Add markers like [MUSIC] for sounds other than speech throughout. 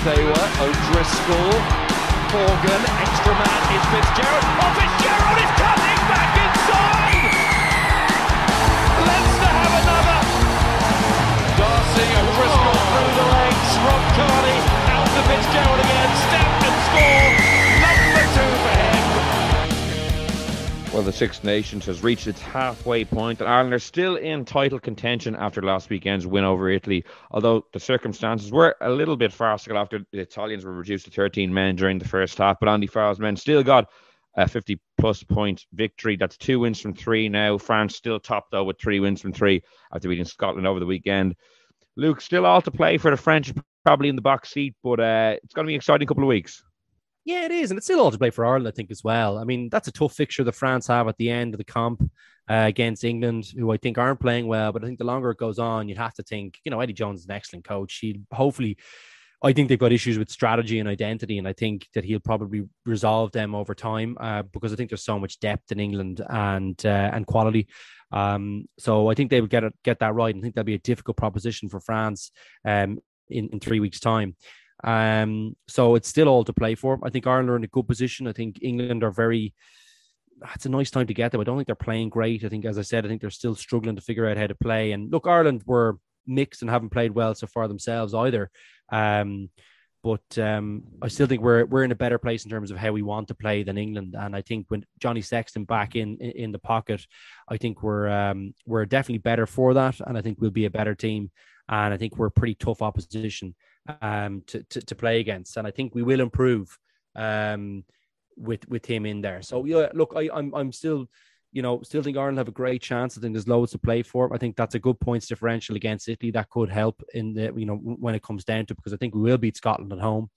Thawa, O'Driscoll, Morgan, extra man is Fitzgerald. Oh, Fitzgerald is cutting back inside! Leinster have another! Darcy, O'Driscoll through the legs from Kearney, out to Fitzgerald again, step and score! Well, the Six Nations has reached its halfway point, and Ireland are still in title contention after last weekend's win over Italy. Although the circumstances were a little bit farcical after the Italians were reduced to 13 men during the first half, but Andy Farrell's men still got a 50 plus point victory. That's two wins from three now. France still top though with three wins from three after beating Scotland over the weekend. Luke, still all to play for the French, probably in the box seat, but uh, it's going to be an exciting couple of weeks. Yeah, it is, and it's still all to play for Ireland, I think, as well. I mean, that's a tough fixture the France have at the end of the comp uh, against England, who I think aren't playing well. But I think the longer it goes on, you'd have to think, you know, Eddie Jones is an excellent coach. He hopefully, I think they've got issues with strategy and identity, and I think that he'll probably resolve them over time uh, because I think there's so much depth in England and uh, and quality. Um, so I think they will get it, get that right. I think that'll be a difficult proposition for France um, in in three weeks' time. Um, so it's still all to play for. I think Ireland are in a good position. I think England are very. It's a nice time to get them. I don't think they're playing great. I think, as I said, I think they're still struggling to figure out how to play. And look, Ireland were mixed and haven't played well so far themselves either. Um, but um, I still think we're we're in a better place in terms of how we want to play than England. And I think when Johnny Sexton back in in, the pocket, I think we're um, we're definitely better for that. And I think we'll be a better team. And I think we're a pretty tough opposition um, to, to, to play against, and I think we will improve um, with with him in there. So yeah, look, I, I'm I'm still, you know, still think Ireland have a great chance. I think there's loads to play for. I think that's a good points differential against Italy. That could help in the you know when it comes down to because I think we will beat Scotland at home,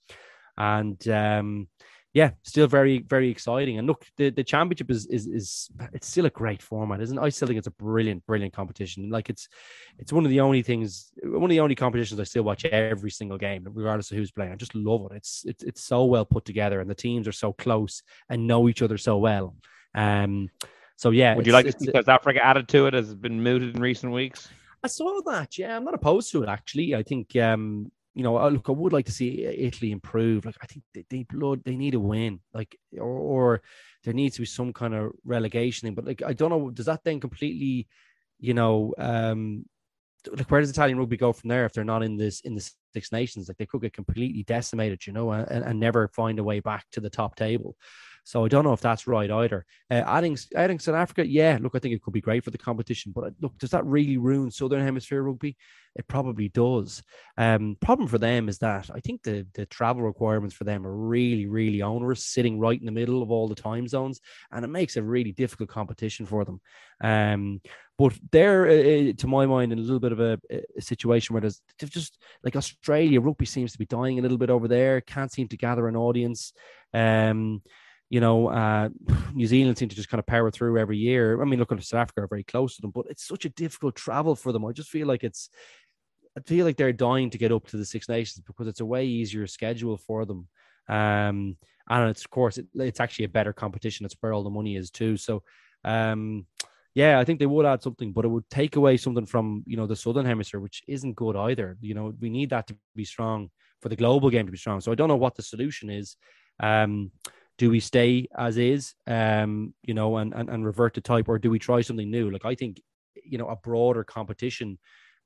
and um, yeah, still very very exciting. And look, the, the championship is is is it's still a great format, isn't it? I still think it's a brilliant brilliant competition. Like it's it's one of the only things, one of the only competitions I still watch every single game, regardless of who's playing. I just love it. It's it's it's so well put together, and the teams are so close and know each other so well. Um, so yeah, Would you like to see South Africa added to it? Has been mooted in recent weeks? I saw that. Yeah, I'm not opposed to it actually. I think um, you know, I- look, I would like to see Italy improve. Like, I think they, they blood, they need a win, like, or, or there needs to be some kind of relegation thing. But like, I don't know, does that then completely, you know, um, like where does Italian rugby go from there if they're not in this in the Six Nations? Like, they could get completely decimated, you know, and, and never find a way back to the top table. So I don't know if that's right either. Uh, adding adding South Africa, yeah, look, I think it could be great for the competition, but uh, look, does that really ruin Southern Hemisphere rugby? It probably does. Um, problem for them is that I think the the travel requirements for them are really really onerous, sitting right in the middle of all the time zones, and it makes a really difficult competition for them. Um, but they're, uh, to my mind, in a little bit of a, a situation where there's just like Australia rugby seems to be dying a little bit over there. Can't seem to gather an audience. Um, you know, uh, [SIGHS] New Zealand seem to just kind of power through every year. I mean, look at South Africa are very close to them, but it's such a difficult travel for them. I just feel like it's, I feel like they're dying to get up to the Six Nations because it's a way easier schedule for them. Um, and it's of course it, it's actually a better competition. It's where all the money is too. So, um, yeah, I think they would add something, but it would take away something from you know the Southern Hemisphere, which isn't good either. You know, we need that to be strong for the global game to be strong. So I don't know what the solution is. Um, do we stay as is, um, you know, and, and and revert to type, or do we try something new? Like I think, you know, a broader competition,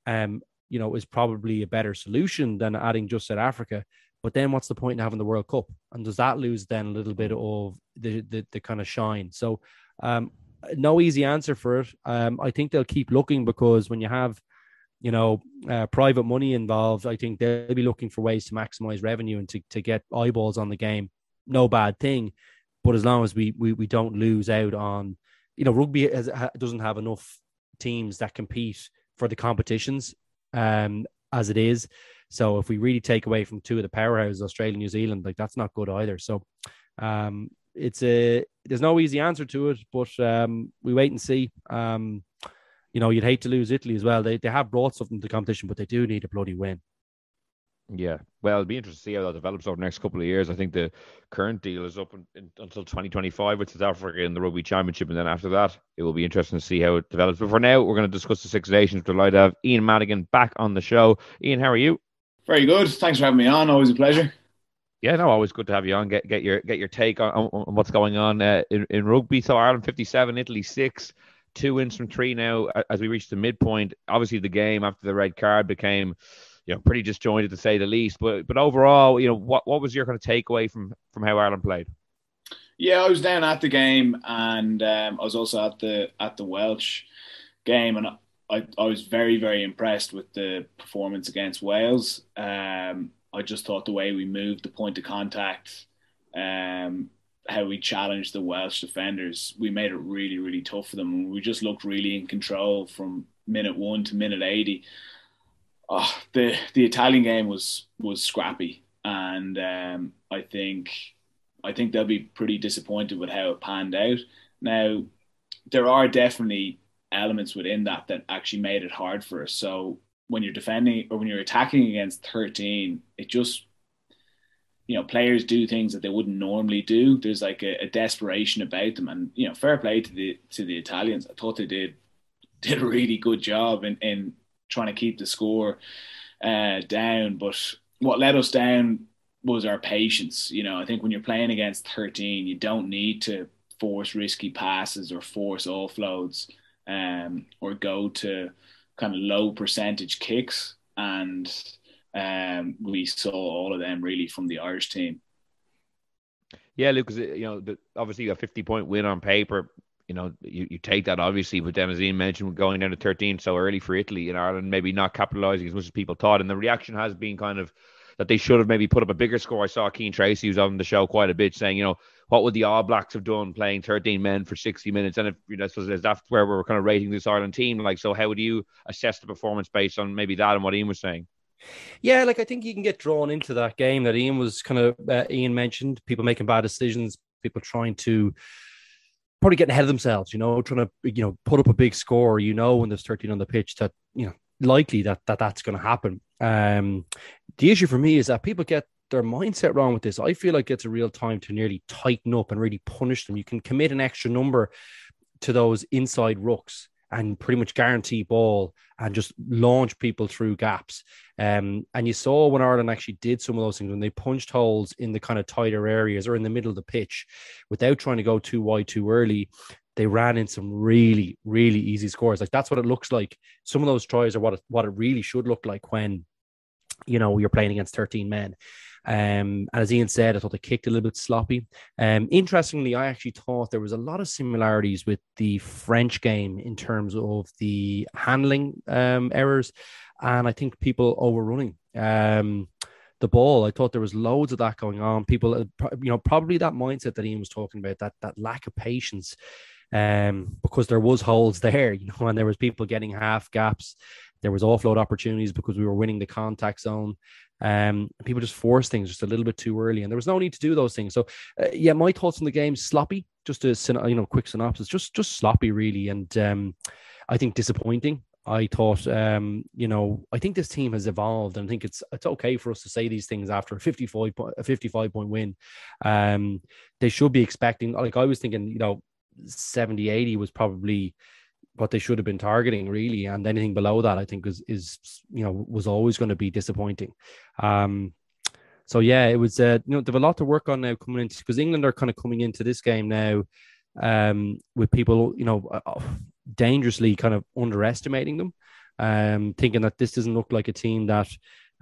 um, you know, is probably a better solution than adding just South Africa. But then what's the point in having the World Cup? And does that lose then a little bit of the the, the kind of shine? So um, no easy answer for it. Um, I think they'll keep looking because when you have, you know, uh, private money involved, I think they'll be looking for ways to maximize revenue and to, to get eyeballs on the game. No bad thing, but as long as we we, we don't lose out on, you know, rugby has, doesn't have enough teams that compete for the competitions um, as it is. So if we really take away from two of the powerhouses, Australia, New Zealand, like that's not good either. So um, it's a there's no easy answer to it, but um, we wait and see. Um, you know, you'd hate to lose Italy as well. They they have brought something to the competition, but they do need a bloody win. Yeah, well, it'll be interesting to see how that develops over the next couple of years. I think the current deal is up in, in, until 2025 with South Africa in the Rugby Championship, and then after that, it will be interesting to see how it develops. But for now, we're going to discuss the Six Nations. Delighted to have Ian Madigan back on the show. Ian, how are you? Very good. Thanks for having me on. Always a pleasure. Yeah, no, always good to have you on. Get get your get your take on, on what's going on uh, in, in rugby. So Ireland 57, Italy six, two wins from three now as we reach the midpoint. Obviously, the game after the red card became you know pretty disjointed to say the least. But but overall, you know, what what was your kind of takeaway from from how Ireland played? Yeah, I was down at the game, and um, I was also at the at the Welsh game, and I, I was very very impressed with the performance against Wales. Um, I just thought the way we moved the point of contact, um, how we challenged the Welsh defenders, we made it really, really tough for them. We just looked really in control from minute one to minute eighty. Oh, the the Italian game was was scrappy, and um, I think I think they'll be pretty disappointed with how it panned out. Now, there are definitely elements within that that actually made it hard for us. So when you're defending or when you're attacking against 13, it just you know players do things that they wouldn't normally do. There's like a, a, desperation about them, and you know fair play to the to the Italians. I thought they did did a really good job in in trying to keep the score uh, down. But what let us down was our patience. You know, I think when you're playing against 13, you don't need to force risky passes or force offloads um, or go to kind of low percentage kicks, and um, we saw all of them really from the Irish team. Yeah, Lucas, you know, the, obviously a 50 point win on paper, you know, you, you take that obviously, but then as Ian mentioned, going down to 13 so early for Italy in Ireland, maybe not capitalising as much as people thought. And the reaction has been kind of that they should have maybe put up a bigger score. I saw Cian Tracey, who's on the show quite a bit, saying, you know, what would the All Blacks have done playing 13 men for 60 minutes? And if you know, that's where we're kind of rating this Ireland team. Like, so how would you assess the performance based on maybe that and what Ian was saying? Yeah, like I think you can get drawn into that game that Ian was kind of uh, Ian mentioned. People making bad decisions, people trying to probably getting ahead of themselves. You know, trying to you know put up a big score. You know, when there's 13 on the pitch, that you know likely that that that's going to happen. Um, the issue for me is that people get their mindset wrong with this. I feel like it's a real time to nearly tighten up and really punish them. You can commit an extra number to those inside rucks and pretty much guarantee ball and just launch people through gaps. Um, and you saw when Ireland actually did some of those things when they punched holes in the kind of tighter areas or in the middle of the pitch without trying to go too wide too early. They ran in some really, really easy scores. Like that's what it looks like. Some of those tries are what it, what it really should look like when you know you're playing against 13 men. Um, and as Ian said, I thought they kicked a little bit sloppy. Um, interestingly, I actually thought there was a lot of similarities with the French game in terms of the handling um, errors, and I think people overrunning um, the ball. I thought there was loads of that going on. People, uh, you know, probably that mindset that Ian was talking about, that that lack of patience, um, because there was holes [LAUGHS] there, you know, and there was people getting half gaps. There was offload opportunities because we were winning the contact zone. Um, people just force things just a little bit too early, and there was no need to do those things. So, uh, yeah, my thoughts on the game: sloppy. Just a you know quick synopsis, just just sloppy really, and um, I think disappointing. I thought, um, you know, I think this team has evolved, and I think it's it's okay for us to say these things after a 55 point, a 55 point win. Um, they should be expecting, like I was thinking, you know, 70, 80 was probably what they should have been targeting really and anything below that i think is is you know was always going to be disappointing um so yeah it was uh, you know they have a lot to work on now coming into because england are kind of coming into this game now um with people you know uh, uh, dangerously kind of underestimating them um, thinking that this doesn't look like a team that,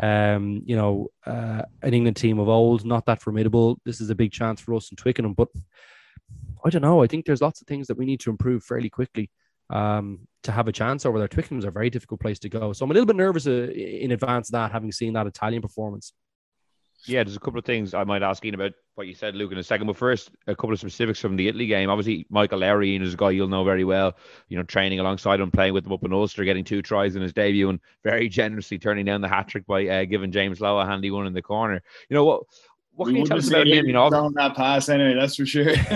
um, you know, uh, an England team of old, not that formidable. This is a big chance for us in Twickenham, but I don't know. I think there's lots of things that we need to improve fairly quickly um, to have a chance over there. Twickenham's a very difficult place to go, so I'm a little bit nervous uh, in advance of that, having seen that Italian performance. Yeah, there's a couple of things I might ask Ian about what you said, Luke, in a second. But first, a couple of specifics from the Italy game. Obviously, Michael Lowry is a guy you'll know very well. You know, training alongside him, playing with him up in Ulster, getting two tries in his debut, and very generously turning down the hat trick by uh, giving James Lowe a handy one in the corner. You know what? What can you tell us about him? You know, throwing that pass anyway. That's for sure. [LAUGHS]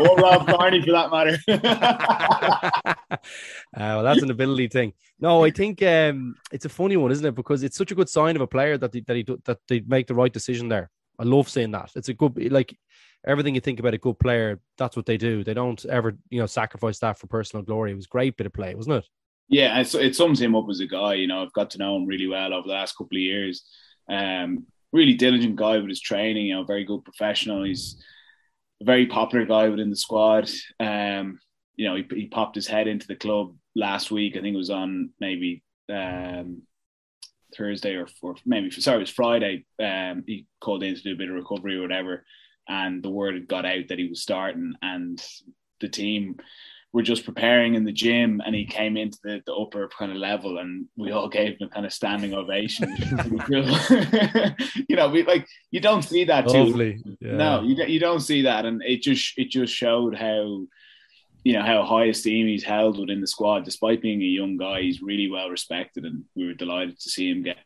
or Rob Kearney, for that matter. [LAUGHS] uh, well, that's an ability thing. No, I think um, it's a funny one, isn't it? Because it's such a good sign of a player that they, that he that they make the right decision there. I love saying that. It's a good like everything you think about a good player. That's what they do. They don't ever you know sacrifice that for personal glory. It was great bit of play, wasn't it? Yeah, it, it sums him up as a guy. You know, I've got to know him really well over the last couple of years. Um, really diligent guy with his training. You know, very good professional. He's a very popular guy within the squad. Um, you know, he, he popped his head into the club last week. I think it was on maybe um, Thursday or, or maybe sorry, it was Friday. Um, he called in to do a bit of recovery or whatever, and the word had got out that he was starting, and the team were just preparing in the gym and he came into the, the upper kind of level and we all gave him a kind of standing ovation. [LAUGHS] [LAUGHS] [LAUGHS] you know, we like you don't see that Lovely. too. Yeah. No, you you don't see that, and it just it just showed how you know how high esteem he's held within the squad, despite being a young guy. He's really well respected, and we were delighted to see him get.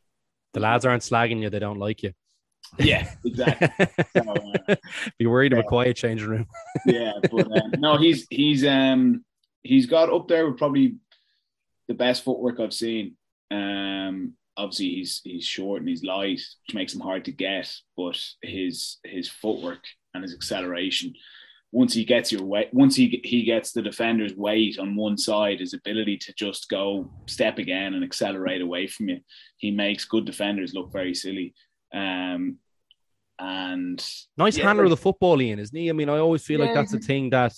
The lads aren't slagging you; they don't like you. Yeah, [LAUGHS] exactly. so, uh, [LAUGHS] Be worried yeah. of a quiet changing room. [LAUGHS] yeah, but uh, no, he's he's um he's got up there with probably the best footwork I've seen. Um, obviously he's he's short and he's light, which makes him hard to get. But his his footwork and his acceleration, once he gets your weight, once he he gets the defender's weight on one side, his ability to just go step again and accelerate away from you, he makes good defenders look very silly. Um, and nice yeah, handler of the football, Ian, isn't he? I mean, I always feel yeah. like that's a thing that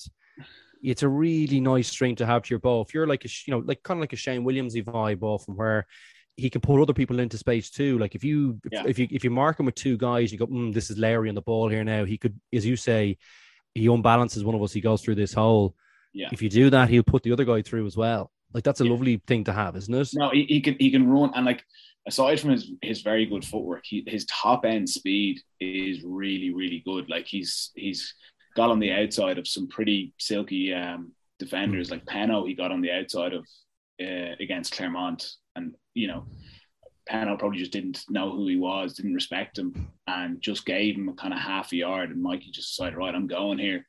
it's a really nice string to have to your bow. If you're like a, you know, like kind of like a Shane Williamsy vibe off from where he can pull other people into space too. Like if you yeah. if you if you mark him with two guys, you go, mm, this is Larry on the ball here now. He could, as you say, he unbalances one of us. He goes through this hole. Yeah. If you do that, he'll put the other guy through as well. Like that's a yeah. lovely thing to have, isn't it? No, he, he can he can run and like aside from his his very good footwork, he, his top end speed is really really good. Like he's he's got on the outside of some pretty silky um, defenders like Penaud. He got on the outside of uh, against Clermont, and you know. Penaud probably just didn't know who he was, didn't respect him, and just gave him a kind of half a yard. And Mikey just decided, right, I'm going here.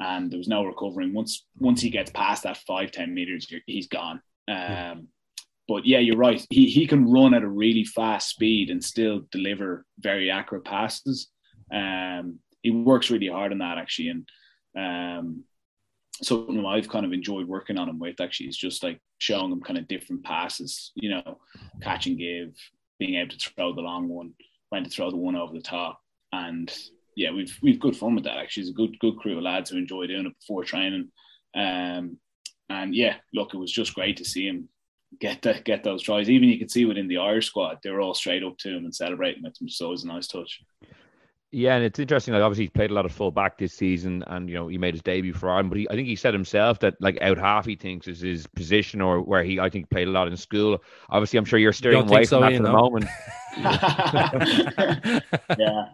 And there was no recovering. Once once he gets past that five ten meters, he's gone. Um, but yeah, you're right. He he can run at a really fast speed and still deliver very accurate passes. Um, he works really hard on that actually, and um, something I've kind of enjoyed working on him with actually is just like showing him kind of different passes. You know, catch and give, being able to throw the long one, when to throw the one over the top, and yeah, we've we've good fun with that. Actually, it's a good good crew of lads who enjoy doing it before training. Um, and yeah, look, it was just great to see him get the, get those tries. Even you can see within the Irish squad, they were all straight up to him and celebrating with him. So it was a nice touch. Yeah, and it's interesting. Like obviously, he played a lot of full back this season, and you know he made his debut for Ireland. But he, I think he said himself that like out half he thinks is his position, or where he I think played a lot in school. Obviously, I'm sure you're steering away so, from that for the moment. [LAUGHS] [LAUGHS] yeah,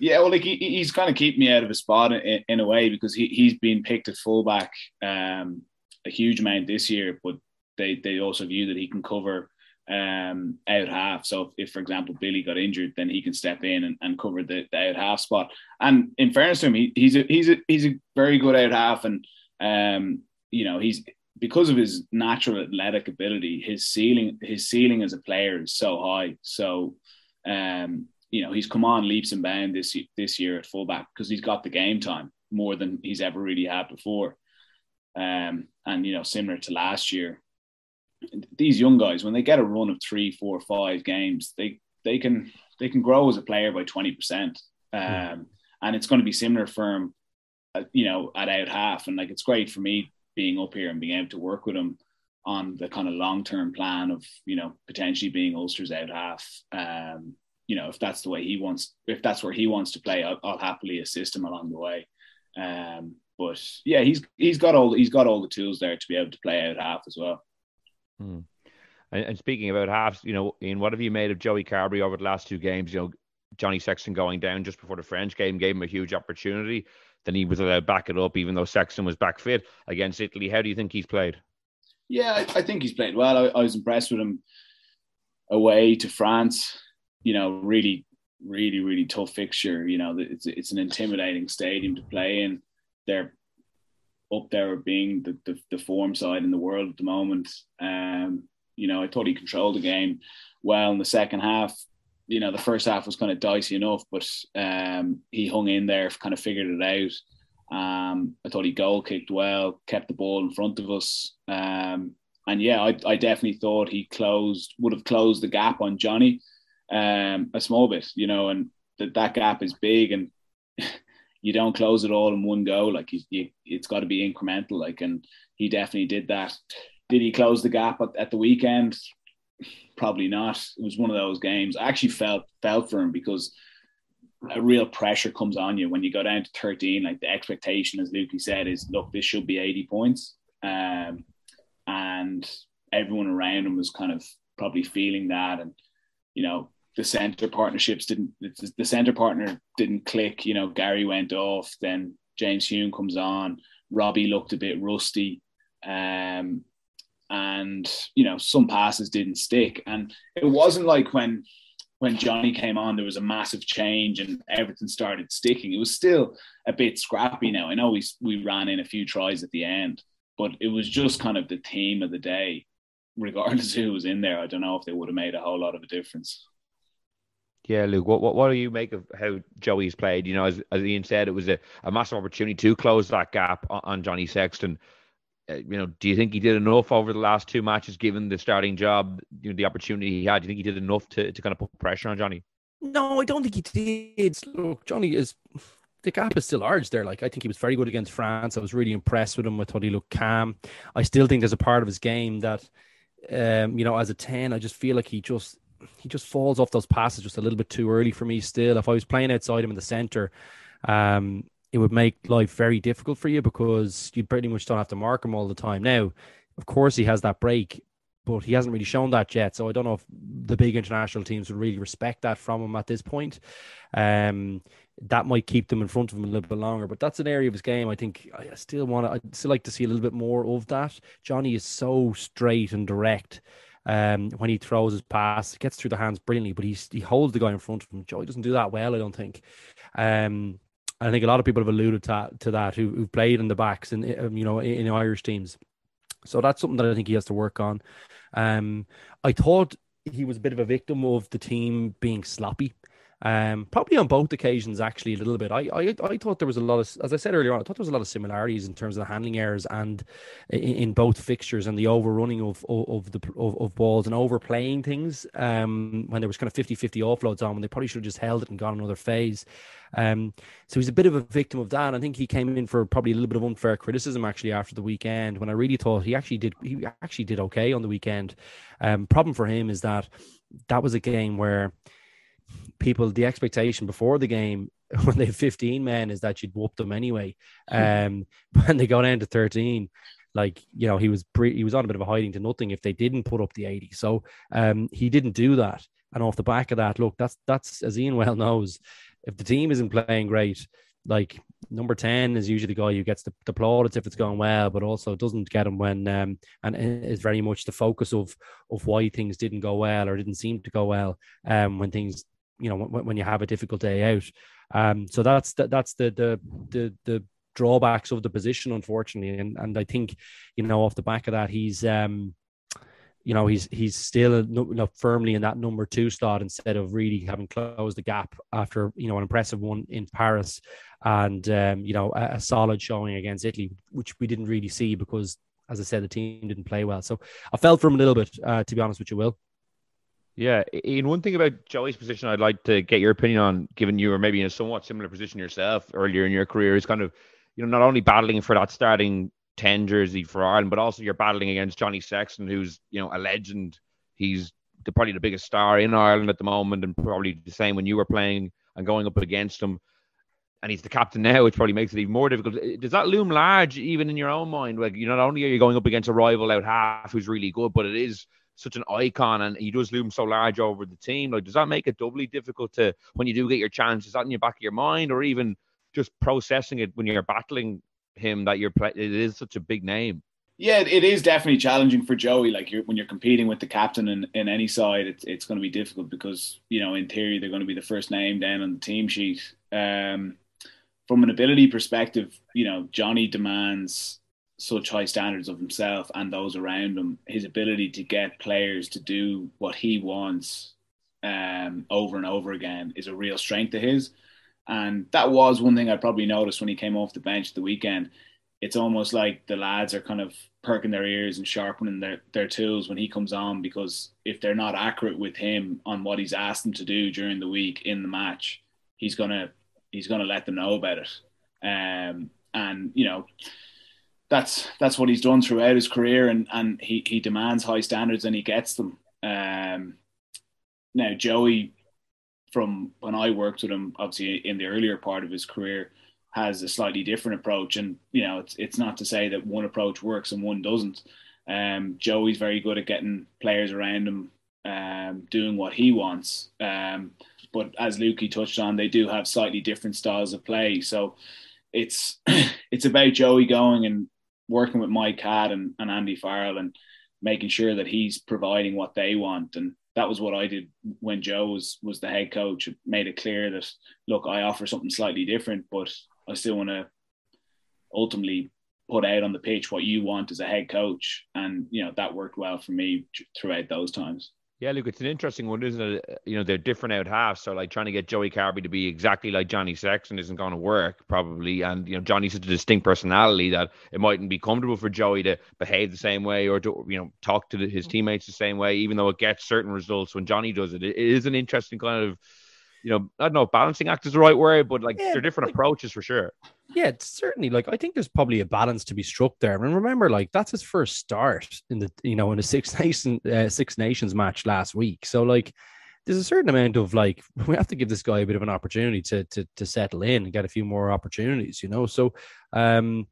yeah. Well, like he, he's kind of keeping me out of a spot in, in a way because he he's been picked at fullback um, a huge amount this year, but they they also view that he can cover um, out half. So if, if, for example, Billy got injured, then he can step in and, and cover the, the, out half spot. And in fairness to him, he, he's a he's a he's a very good out half, and um, you know he's because of his natural athletic ability, his ceiling his ceiling as a player is so high. So um, you know he's come on leaps and bounds this this year at fullback because he's got the game time more than he's ever really had before. Um, and you know, similar to last year, these young guys when they get a run of three, four, five games, they they can they can grow as a player by twenty percent, um, and it's going to be similar for him, uh, you know, at out half. And like it's great for me being up here and being able to work with him on the kind of long term plan of you know potentially being Ulster's out half. Um, you know, if that's the way he wants, if that's where he wants to play, I'll, I'll happily assist him along the way. Um, but yeah, he's he's got all he's got all the tools there to be able to play out half as well. Hmm. And, and, speaking about halves, you know, in what have you made of Joey Carbery over the last two games? You know, Johnny Sexton going down just before the French game gave him a huge opportunity. Then he was allowed back it up, even though Sexton was back fit against Italy. How do you think he's played? Yeah, I, I think he's played well. I, I, was impressed with him away to France. You know, really, really, really tough fixture. You know, it's it's an intimidating stadium to play in. They're up there being the, the, the form side in the world at the moment. Um, you know, I thought he controlled the game well in the second half. You know, the first half was kind of dicey enough, but um, he hung in there, kind of figured it out. Um, I thought he goal kicked well, kept the ball in front of us. Um, and yeah, I, I definitely thought he closed, would have closed the gap on Johnny um, a small bit, you know, and that that gap is big and you don't close it all in one go. Like you, you, it's got to be incremental. Like, and he definitely did that. Did he close the gap at, at the weekend? Probably not. It was one of those games. I actually felt felt for him because a real pressure comes on you when you go down to 13. Like the expectation, as Lukey said, is look, this should be 80 points. Um, and everyone around him was kind of probably feeling that. And, you know, the center partnerships didn't, the center partner didn't click. You know, Gary went off, then James Hume comes on. Robbie looked a bit rusty. Um, and, you know, some passes didn't stick. And it wasn't like when, when Johnny came on, there was a massive change and everything started sticking. It was still a bit scrappy now. I know we we ran in a few tries at the end, but it was just kind of the theme of the day. Regardless who was in there, I don't know if they would have made a whole lot of a difference. Yeah, Luke, what, what, what do you make of how Joey's played? You know, as, as Ian said, it was a, a massive opportunity to close that gap on, on Johnny Sexton. Uh, you know, do you think he did enough over the last two matches, given the starting job, you know, the opportunity he had? Do you think he did enough to, to kind of put pressure on Johnny? No, I don't think he did. Look, Johnny is the gap is still large there. Like I think he was very good against France. I was really impressed with him. I thought he looked calm. I still think there's a part of his game that, um, you know, as a ten, I just feel like he just he just falls off those passes just a little bit too early for me. Still, if I was playing outside him in the center, um, it would make life very difficult for you because you pretty much don't have to mark him all the time. Now, of course, he has that break, but he hasn't really shown that yet. So I don't know if the big international teams would really respect that from him at this point. Um, that might keep them in front of him a little bit longer. But that's an area of his game. I think I still want to. I'd still like to see a little bit more of that. Johnny is so straight and direct. Um, when he throws his pass, it gets through the hands brilliantly, but he he holds the guy in front of him. Joey doesn't do that well, I don't think. Um, I think a lot of people have alluded to, to that who, who played in the backs and um, you know in, in Irish teams. So that's something that I think he has to work on. Um, I thought he was a bit of a victim of the team being sloppy. Um, probably on both occasions, actually, a little bit. I, I I thought there was a lot of, as I said earlier on, I thought there was a lot of similarities in terms of the handling errors and in, in both fixtures and the overrunning of of, of the of, of, balls and overplaying things. Um, when there was kind of 50-50 offloads on, when they probably should have just held it and gone another phase. Um, so he's a bit of a victim of that. I think he came in for probably a little bit of unfair criticism actually after the weekend when I really thought he actually did he actually did okay on the weekend. Um, problem for him is that that was a game where people the expectation before the game [LAUGHS] when they have 15 men is that you'd whoop them anyway. Hmm. Um, [LAUGHS] when they got down to 13, like you know, he was pre- he was on a bit of a hiding to nothing if they didn't put up the 80. So um, he didn't do that. And off the back of that, look, that's that's as Ian well knows, if the team isn't playing great, like number 10 is usually the guy who gets the, the plaudits if it's going well, but also doesn't get them when um, and is very much the focus of of why things didn't go well or didn't seem to go well um, when things you know when, when you have a difficult day out. Um, so that's that's the the the the drawbacks of the position, unfortunately, and and I think you know off the back of that he's um you know he's he's still you know, firmly in that number two slot instead of really having closed the gap after you know an impressive one in Paris and um, you know a, a, solid showing against Italy, which we didn't really see because, as I said, the team didn't play well. So I felt for him a little bit, uh, to be honest with you, Will. Yeah, in one thing about Joey's position, I'd like to get your opinion on, given you were maybe in a somewhat similar position yourself earlier in your career, is kind of, you know, not only battling for that starting 10 jersey for Ireland, but also you're battling against Johnny Sexton, who's, you know, a legend. He's the, probably the biggest star in Ireland at the moment, and probably the same when you were playing and going up against him. And he's the captain now, which probably makes it even more difficult. Does that loom large even in your own mind? Like, you know, not only are you going up against a rival out half who's really good, but it is such an icon and he does loom so large over the team. Like, does that make it doubly difficult to when you do get your chance? Is that in your back of your mind, or even just processing it when you're battling him that you're it is such a big name? Yeah, it is definitely challenging for Joey. Like you're, when you're competing with the captain in, in any side, it's it's going to be difficult because you know in theory they're going to be the first name down on the team sheet. Um, from an ability perspective, you know Johnny demands such high standards of himself and those around him. His ability to get players to do what he wants um, over and over again is a real strength of his. And that was one thing I probably noticed when he came off the bench the weekend it's almost like the lads are kind of perking their ears and sharpening their, their tools when he comes on because if they're not accurate with him on what he's asked them to do during the week in the match, he's gonna he's gonna let them know about it. Um, and you know that's that's what he's done throughout his career, and and he he demands high standards and he gets them. Um, now Joey, from when I worked with him, obviously in the earlier part of his career has a slightly different approach. And you know, it's it's not to say that one approach works and one doesn't. Um, Joey's very good at getting players around him um, doing what he wants. Um, but as Lukey touched on, they do have slightly different styles of play. So it's [CLEARS THROAT] it's about Joey going and working with Mike Catt and, and Andy Farrell and making sure that he's providing what they want. And that was what I did when Joe was was the head coach. It made it clear that look, I offer something slightly different, but I still want to ultimately put out on the pitch what you want as a head coach, and you know that worked well for me throughout those times. Yeah, look, it's an interesting one, isn't it? Uh, you know, they're different out halves. So, like, trying to get Joey Carbery to be exactly like Johnny Sexton isn't going to work, probably. And, you know, Johnny's such a distinct personality that it mightn't be comfortable for Joey to behave the same way or to, you know, talk to his teammates the same way, even though it gets certain results when Johnny does it. It is an interesting kind of you know, I don't know, balancing act is the right word, but like yeah, they're different like, approaches for sure. Yeah, it's certainly. Like I think there's probably a balance to be struck there. And remember, like that's his first start in the you know in the Six Nations uh, Six Nations match last week. So like there's a certain amount of like [LAUGHS] we have to give this guy a bit of an opportunity to to to settle in and get a few more opportunities, you know. So um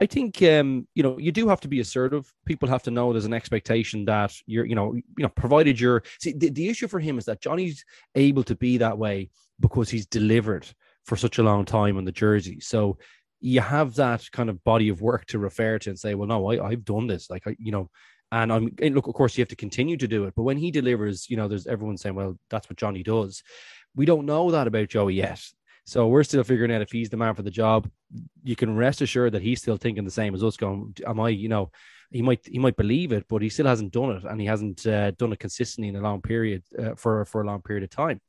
I think um, you know you do have to be assertive. People have to know there's an expectation that you're, you know, you know, provided you're. See, the, the issue for him is that Johnny's able to be that way because he's delivered for such a long time on the jersey. So you have that kind of body of work to refer to and say, well, no, I, I've done this. Like, I, you know, and I'm and look. Of course, you have to continue to do it. But when he delivers, you know, there's everyone saying, well, that's what Johnny does. We don't know that about Joey yet. So we're still figuring out if he's the man for the job. You can rest assured that he's still thinking the same as us. Going, am I? You know, he might he might believe it, but he still hasn't done it, and he hasn't uh, done it consistently in a long period uh, for for a long period of time.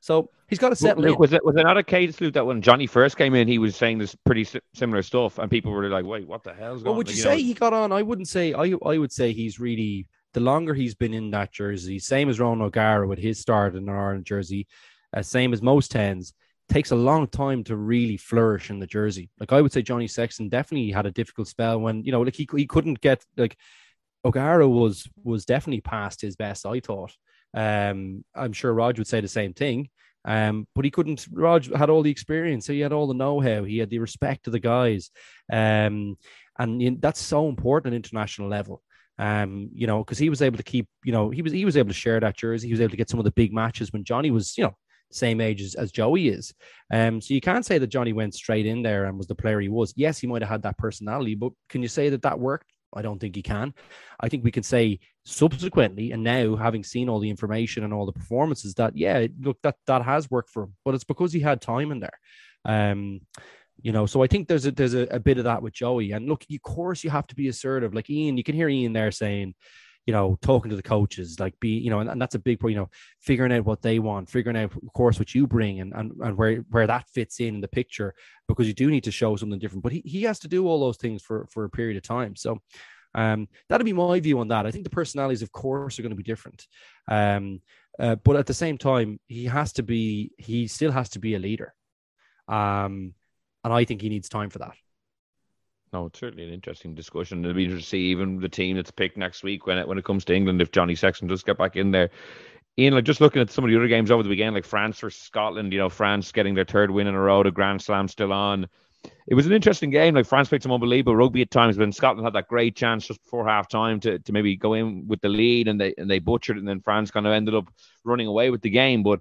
So he's got to settle Luke, Was it was it not a case, Luke, that when Johnny first came in, he was saying this pretty similar stuff, and people were like, "Wait, what the hell's going?" On? Well, would you, you say know? he got on? I wouldn't say. I I would say he's really the longer he's been in that jersey, same as Ron O'Gara with his start in an orange jersey, uh, same as most tens takes a long time to really flourish in the jersey. Like I would say, Johnny Sexton definitely had a difficult spell when you know, like he he couldn't get like O'Gara was was definitely past his best. I thought. Um, I'm sure Rog would say the same thing. Um, but he couldn't. Rog had all the experience, so he had all the know-how. He had the respect of the guys, um, and you know, that's so important at international level. Um, you know, because he was able to keep, you know, he was he was able to share that jersey. He was able to get some of the big matches when Johnny was, you know, same age as, as Joey is. Um, so you can't say that Johnny went straight in there and was the player he was. Yes, he might have had that personality, but can you say that that worked? I don't think he can. I think we can say subsequently, and now having seen all the information and all the performances, that yeah, look, that that has worked for him, but it's because he had time in there. Um, you know, so I think there's a there's a, a bit of that with Joey. And look, of course, you have to be assertive. Like Ian, you can hear Ian there saying, you know, talking to the coaches, like be, you know, and, and that's a big point, you know, figuring out what they want, figuring out, of course, what you bring and, and, and where, where that fits in, in the picture, because you do need to show something different. But he, he has to do all those things for, for a period of time. So um, that'd be my view on that. I think the personalities, of course, are going to be different. Um, uh, but at the same time, he has to be, he still has to be a leader. Um, and I think he needs time for that. No, it's certainly an interesting discussion. It'll be interesting to see even the team that's picked next week when it when it comes to England if Johnny Sexton does get back in there. Ian, like just looking at some of the other games over the weekend, like France versus Scotland, you know, France getting their third win in a row, the Grand Slam still on. It was an interesting game. Like France played some unbelievable rugby at times, but Scotland had that great chance just before half time to, to maybe go in with the lead and they and they butchered it, and then France kind of ended up running away with the game. But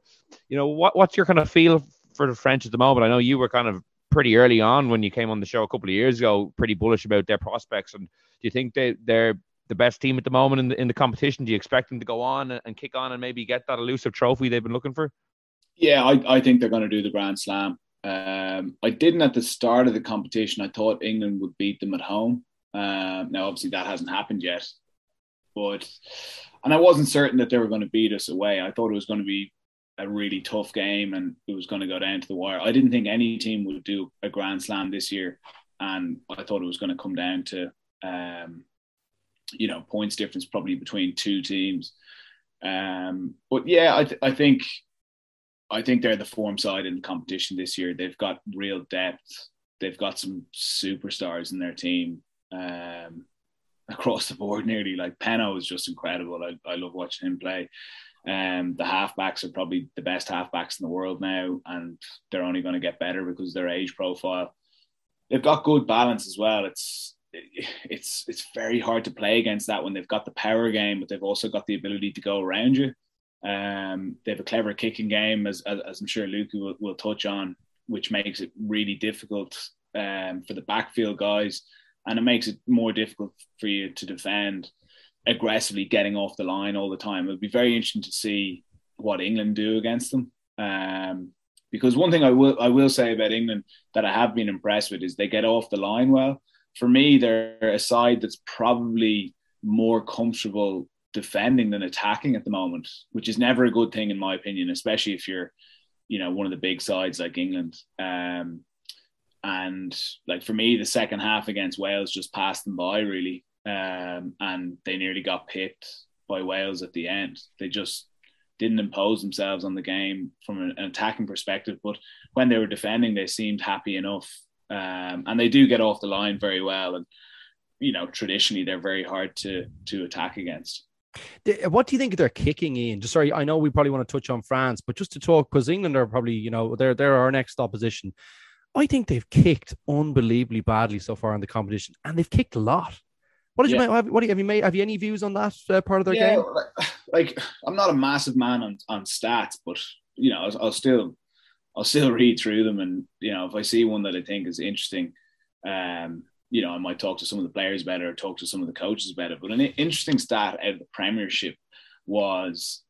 you know, what what's your kind of feel for the French at the moment? I know you were kind of pretty early on when you came on the show a couple of years ago, pretty bullish about their prospects. And do you think they they're the best team at the moment in the in the competition? Do you expect them to go on and, kick on and maybe get that elusive trophy they've been looking for? Yeah, I, I think they're going to do the Grand Slam. Um, I didn't at the start of the competition. I thought England would beat them at home. Um, now, obviously, that hasn't happened yet. But and I wasn't certain that they were going to beat us away. I thought it was going to be a really tough game and it was going to go down to the wire. I didn't think any team would do a Grand Slam this year, and I thought it was going to come down to um, you know points difference probably between two teams. Um, but yeah, I, th- I think I think they're the form side in the competition this year. They've got real depth. They've got some superstars in their team um, across the board. Nearly like Penaud is just incredible. I, I love watching him play. Um, the halfbacks are probably the best halfbacks in the world now, and they're only going to get better because their age profile. They've got good balance as well. It's it's it's very hard to play against that when they've got the power game, but they've also got the ability to go around you. Um, they have a clever kicking game, as as, as I'm sure Luke will, will, touch on, which makes it really difficult um, for the backfield guys, and it makes it more difficult for you to defend aggressively getting off the line all the time. It'll be very interesting to see what England do against them. Um, because one thing I will I will say about England that I have been impressed with is they get off the line well. For me, they're a side that's probably more comfortable defending than attacking at the moment, which is never a good thing in my opinion, especially if you're, you know, one of the big sides like England. Um, and like for me, the second half against Wales just passed them by really um, and they nearly got picked by Wales at the end. They just didn't impose themselves on the game from an, attacking perspective, but when they were defending, they seemed happy enough. Um, and they do get off the line very well, and you know traditionally they're very hard to to attack against. What do you think they're kicking in? Just sorry, I know we probably want to touch on France, but just to talk because England are probably you know they're they're our next opposition. I think they've kicked unbelievably badly so far in the competition, and they've kicked a lot. What did yeah. you make? Have, what have you made? Have you any views on that uh, part of their yeah, game? Like, I'm not a massive man on, on stats, but you know, I'll, I'll, still I'll still [LAUGHS] read through them, and you know, if I see one that I think is interesting, um, you know, I might talk to some of the players about it or talk to some of the coaches about it. But an interesting stat out of the Premiership was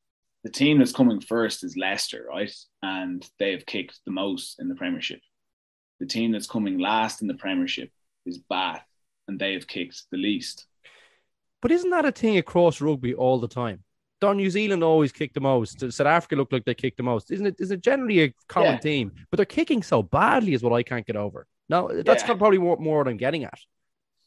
the team that's coming first is Leicester, right? And they've kicked the most in the Premiership. The team that's coming last in the Premiership is Bath, and they have kicked the least. But isn't that a thing across rugby all the time? Don't New Zealand always kick the most? South Africa look like they kick the most. Isn't it? Is it generally a common yeah. theme? But they're kicking so badly, is what I can't get over. No, that's yeah. probably more, more what I'm getting at.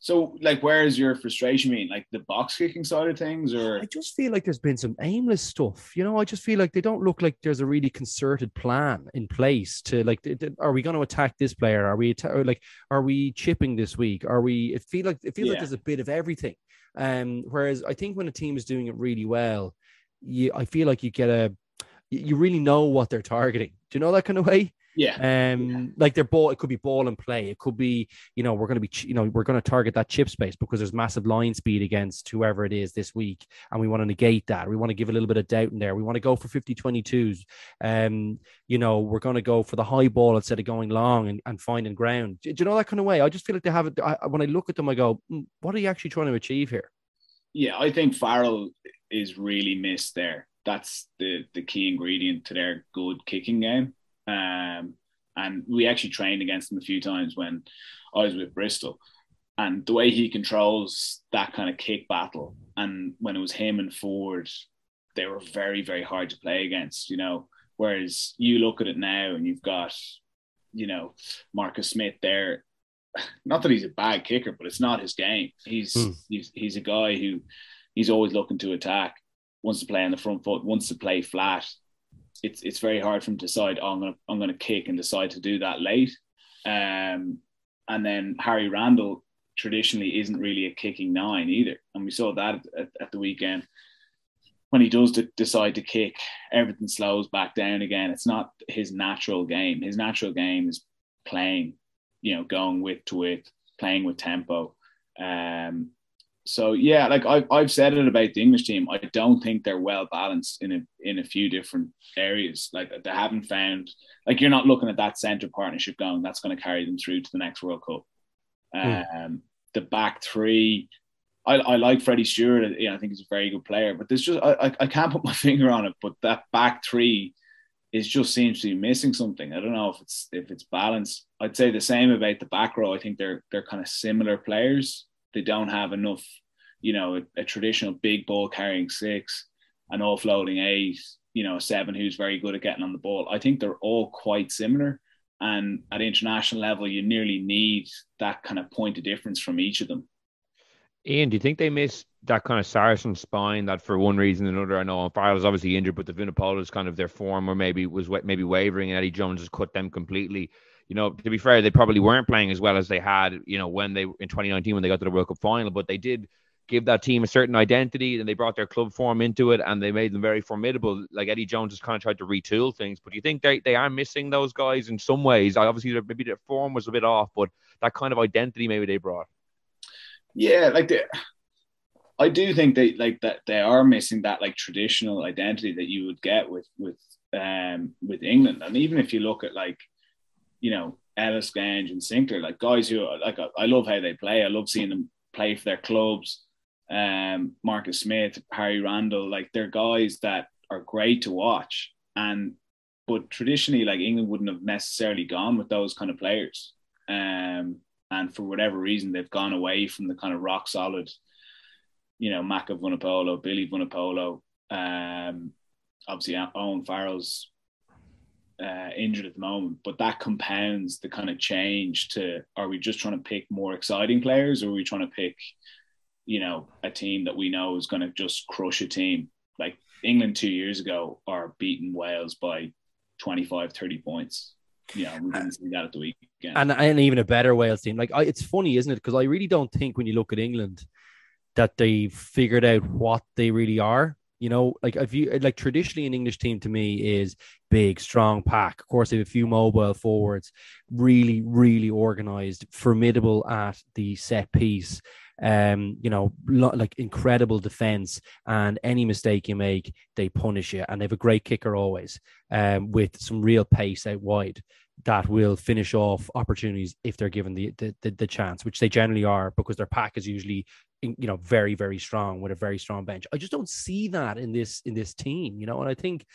So, like, where is your frustration mean? Like the box kicking side of things, or I just feel like there's been some aimless stuff. You know, I just feel like they don't look like there's a really concerted plan in place to like. Are we going to attack this player? Are we like? Are we chipping this week? Are we? It feel like it feels yeah. like there's a bit of everything. Um, whereas I think when a team is doing it really well, you I feel like you get a you really know what they're targeting. Do you know that kind of way? Yeah. Um, yeah. like their ball, it could be ball and play. It could be, you know, we're going to be, you know, we're going to target that chip space because there's massive line speed against whoever it is this week. And we want to negate that. We want to give a little bit of doubt in there. We want to go for 50 22s. Um, you know, we're going to go for the high ball instead of going long and, and finding ground. Do, do you know that kind of way? I just feel like they have it. I, when I look at them, I go, mm, what are you actually trying to achieve here? Yeah, I think Farrell is really missed there. That's the, the key ingredient to their good kicking game. Um, and we actually trained against him a few times when I was with Bristol. And the way he controls that kind of kick battle, and when it was him and Ford, they were very, very hard to play against, you know. Whereas you look at it now and you've got, you know, Marcus Smith there. [SIGHS] Not that he's a bad kicker, but it's not his game. He's mm. he's he's a guy who he's always looking to attack, wants to play on the front foot, wants to play flat, it's it's very hard for him to decide oh, I'm gonna I'm gonna kick and decide to do that late. Um, and then Harry Randall traditionally isn't really a kicking nine either, and we saw that at, at the weekend. When he does de- decide to kick, everything slows back down again. It's not his natural game. His natural game is playing, you know, going width to width, playing with tempo. Um, so yeah, like I've I've said it about the English team. I don't think they're well balanced in a in a few different areas. Like they haven't found like you're not looking at that centre partnership going. That's going to carry them through to the next World Cup. Mm. Um, the back three, I, I like Freddie Steward. You know, I think he's a very good player. But there's just I, I can't put my [LAUGHS] finger on it. But that back three is just seems to be missing something. I don't know if it's if it's balanced. I'd say the same about the back row. I think they're they're kind of similar players they don't have enough, you know, a, a traditional big ball carrying six, an offloading eight, you know, a seven who's very good at getting on the ball. I think they're all quite similar. And at international level, you nearly need that kind of point of difference from each of them. Ian, do you think they missed that kind of Saracen spine that for one reason or another? I know Farrell is obviously injured, but the Vunipolas kind of their form or maybe was maybe wavering and Eddie Jones has cut them completely you know, to be fair, they probably weren't playing as well as they had, you know, when they in 2019 when they got to the World Cup final, but they did give that team a certain identity and they brought their club form into it and they made them very formidable. Like Eddie Jones has kind of tried to retool things, but do you think they, they are missing those guys in some ways? Obviously, maybe their form was a bit off, but that kind of identity maybe they brought. Yeah, like the, I do think they like that they are missing that like traditional identity that you would get with with um with England, and even if you look at like you know, Ellis, Genge, and Sinckler, like guys who like I love how they play. I love seeing them play for their clubs. Um, Marcus Smith, Harry Randall, like they're guys that are great to watch. And but traditionally, like England wouldn't have necessarily gone with those kind of players. Um, and for whatever reason, they've gone away from the kind of rock solid, you know, Mako Vunipola, Billy Vunipola, um, obviously Owen Farrell's uh, injured at the moment, but that compounds the kind of change to are we just trying to pick more exciting players or are we trying to pick, you know, a team that we know is going to just crush a team? Like England two years ago are beating Wales by 25, 30 points. You know, we didn't see that at the weekend. And, and even a better Wales team. Like, I, it's funny, isn't it? Because I really don't think when you look at England that they've figured out what they really are you know, like if you like traditionally an English team to me is big, strong pack. Of course, they have a few mobile forwards, really, really organized, formidable at the set piece. Um, you know, lo- like incredible defense, and any mistake you make, they punish you. And they have a great kicker always, um, with some real pace out wide that will finish off opportunities if they're given the, the the, the, chance, which they generally are because their pack is usually you know very very strong with a very strong bench. I just don't see that in this in this team, you know, and I think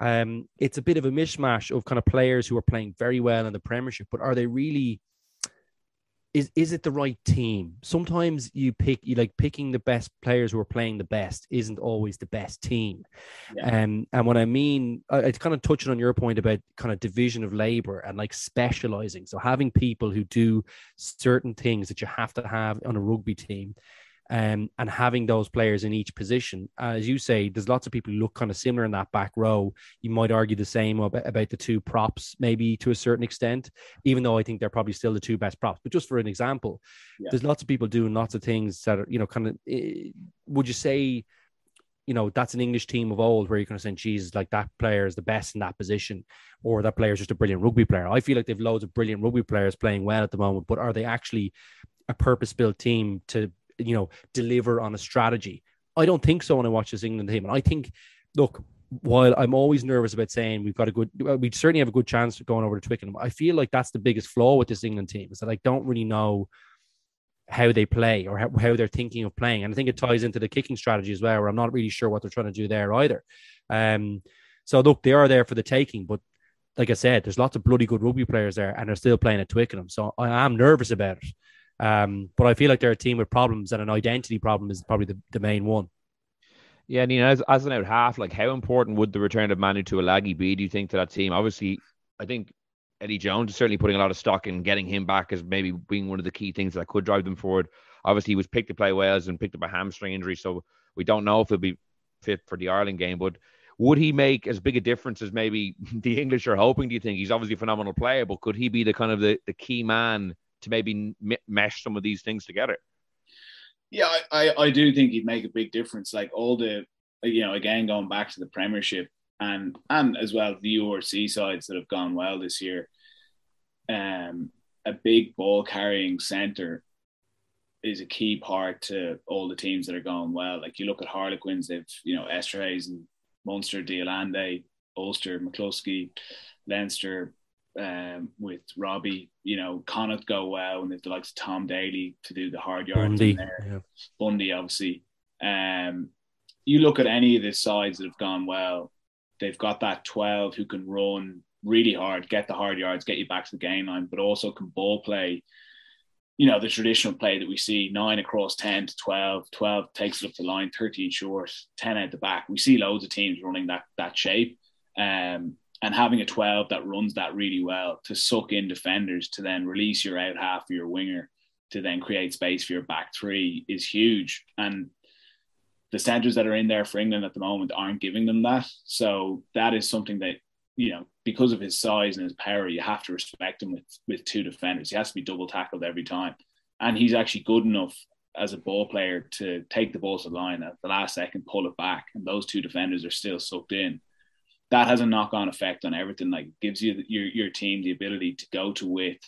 um, it's a bit of a mishmash of kind of players who are playing very well in the Premiership, but are they really? Is is it the right team? Sometimes you pick you like picking the best players who are playing the best isn't always the best team. Yeah. Um, and what I mean, it's kind of touching on your point about kind of division of labor and like specializing. So having people who do certain things that you have to have on a rugby team um, and having those players in each position. As you say, there's lots of people who look kind of similar in that back row. You might argue the same about, about the two props, maybe to a certain extent, even though I think they're probably still the two best props. But just for an example, yeah. there's lots of people doing lots of things that are, you know, kind of, eh, would you say, you know, that's an English team of old where you're going to say, Jesus, like that player is the best in that position, or that player is just a brilliant rugby player. I feel like they've loads of brilliant rugby players playing well at the moment, but are they actually a purpose built team to you know, deliver on a strategy. I don't think so when I watch this England team. And I think, look, while I'm always nervous about saying we've got a good, we certainly have a good chance of going over to Twickenham. I feel like that's the biggest flaw with this England team is that I don't really know how they play or how, how, they're thinking of playing. And I think it ties into the kicking strategy as well, where I'm not really sure what they're trying to do there either. Um, so look, they are there for the taking, but like I said, there's lots of bloody good rugby players there, and they're still playing at Twickenham. So I am nervous about it. Um, but I feel like they're a team with problems, and an identity problem is probably the, the main one. Yeah, and you know, as, as an out half, like how important would the return of Manu Tuilagi be? Do you think to that team? Obviously, I think Eddie Jones is certainly putting a lot of stock in getting him back as maybe being one of the key things that could drive them forward. Obviously, he was picked to play Wales and picked up a hamstring injury, so we don't know if he'll be fit for the Ireland game. But would he make as big a difference as maybe [LAUGHS] the English are hoping? Do you think he's obviously a phenomenal player, but could he be the kind of the, the key man to maybe mesh some of these things together. Yeah, I, I, I do think he'd make a big difference. Like all the, you know, again going back to the Premiership and and as well the URC sides that have gone well this year. Um, a big ball carrying center is a key part to all the teams that are going well. Like you look at Harlequins, they've you know Esterhuizen and Munster, de Allende, Ulster, McCloskey, Leinster, um, with Robbie, you know, Connacht go well, and they've the likes of Tom Daly to do the hard yards Bundee, in there. yeah. Bundee, obviously. Um, you look at any of the sides that have gone well, they've got that 12 who can run really hard, get the hard yards, get you back to the game line, but also can ball play. You know, the traditional play that we see nine across 10 to 12, 12 takes it up the line, 13 short, 10 out the back. We see loads of teams running that that shape. Um, and having a 12 that runs that really well to suck in defenders to then release your out half your winger to then create space for your back three is huge. And the centers that are in there for England at the moment aren't giving them that. So that is something that, you know, because of his size and his power, you have to respect him with, with two defenders. He has to be double tackled every time. And he's actually good enough as a ball player to take the ball to the line at the last second, pull it back, and those two defenders are still sucked in. That has a knock on effect on everything. Like gives you your your team the ability to go to width,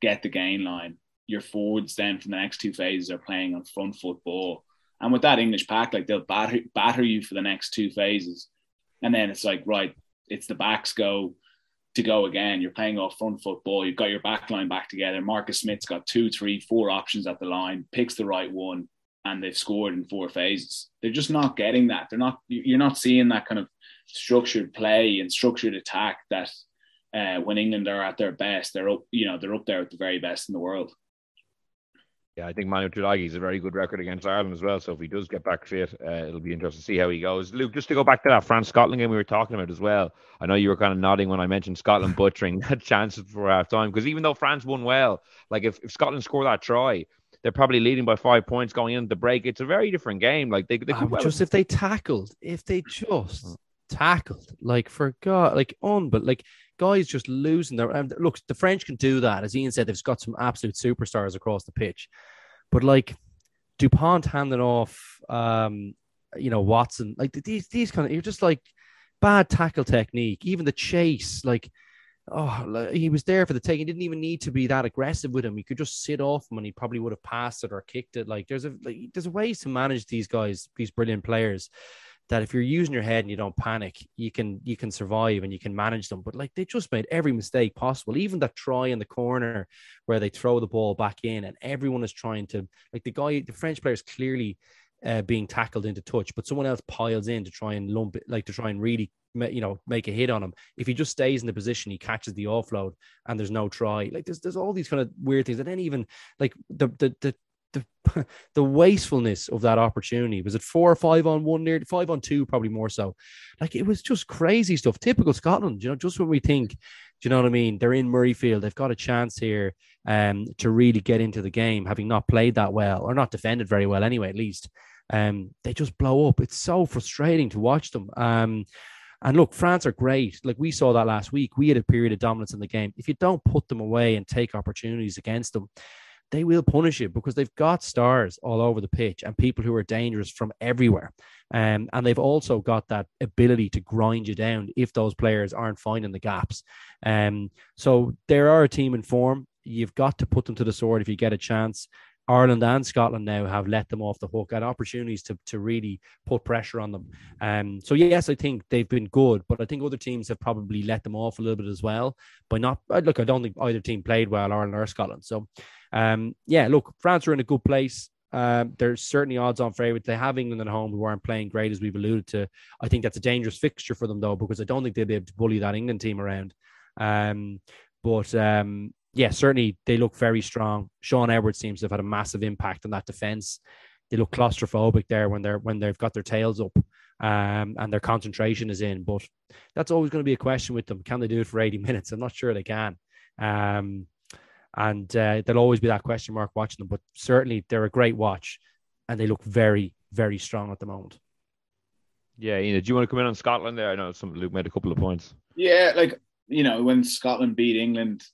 get the gain line. Your forwards then for the next two phases are playing on front football. And with that English pack, like they'll batter batter you for the next two phases. And then it's like, right, it's the backs go to go again. You're playing off front football. You've got your back line back together. Marcus Smith's got two, three, four options at the line, picks the right one, and they've scored in four phases. They're just not getting that. They're not. You're not seeing that kind of structured play and structured attack that uh, when England are at their best, they're up. You know, they're up there at the very best in the world. Yeah, I think Manu Tuilagi is a very good record against Ireland as well. So if he does get back fit, uh, it'll be interesting to see how he goes. Luke, just to go back to that France Scotland game we were talking about as well. I know you were kind of nodding when I mentioned Scotland [LAUGHS] butchering that chance for half time because even though France won well, like if, if Scotland score that try, they're probably leading by five points going into the break. It's a very different game. Like they, they could but well just if they tackled, if they just tackled, like for God, like on, but like guys just losing their. And look, the French can do that, as Ian said. They've got some absolute superstars across the pitch, but like Dupont handing off, um, you know Watson, like these these kind of you're just like bad tackle technique. Even the chase, like oh, he was there for the take. He didn't even need to be that aggressive with him. He could just sit off him, and he probably would have passed it or kicked it. Like there's a like, there's a ways to manage these guys, these brilliant players. That if you're using your head and you don't panic, you can you can survive and you can manage them. But like they just made every mistake possible. Even that try in the corner where they throw the ball back in, and everyone is trying to like the guy, the French player is clearly uh, being tackled into touch, but someone else piles in to try and lump it, like to try and really, you know, make a hit on him. If he just stays in the position, he catches the offload, and there's no try. Like there's there's all these kind of weird things, and then even like the the the. The, [LAUGHS] the wastefulness of that opportunity was it four or five on one near five on two probably more so like it was just crazy stuff typical Scotland you know just when we think do you know what I mean they're in Murrayfield they've got a chance here um to really get into the game having not played that well or not defended very well anyway at least um, they just blow up. It's so frustrating to watch them. Um, and look, France are great. Like we saw that last week. We had a period of dominance in the game. If you don't put them away and take opportunities against them, they will punish you because they've got stars all over the pitch and people who are dangerous from everywhere. Um, and they've also got that ability to grind you down if those players aren't finding the gaps. Um, so they are a team in form. You've got to put them to the sword if you get a chance. Ireland and Scotland now have let them off the hook and opportunities to, to really put pressure on them. Um, so yes, I think they've been good, but I think other teams have probably let them off a little bit as well. By not look, I don't think either team played well, Ireland or Scotland. So um, yeah, look, France are in a good place. Um, there's certainly odds on favourites. They have England at home who aren't playing great, as we've alluded to. I think that's a dangerous fixture for them, though, because I don't think they'll be able to bully that England team around. Um, but um, yeah, certainly they look very strong. Shaun Edwards seems to have had a massive impact on that defense. They look claustrophobic there when they're when they've got their tails up um, and their concentration is in. But that's always going to be a question with them. Can they do it for 80 [LAUGHS] minutes? I'm not sure they can. Um, and uh, there'll always be that question mark watching them. But certainly they're a great watch, and they look very very strong at the moment. Yeah, Ian, do you want to come in on Scotland there? I know some Luke made a couple of points. Yeah, like you know, when Scotland beat England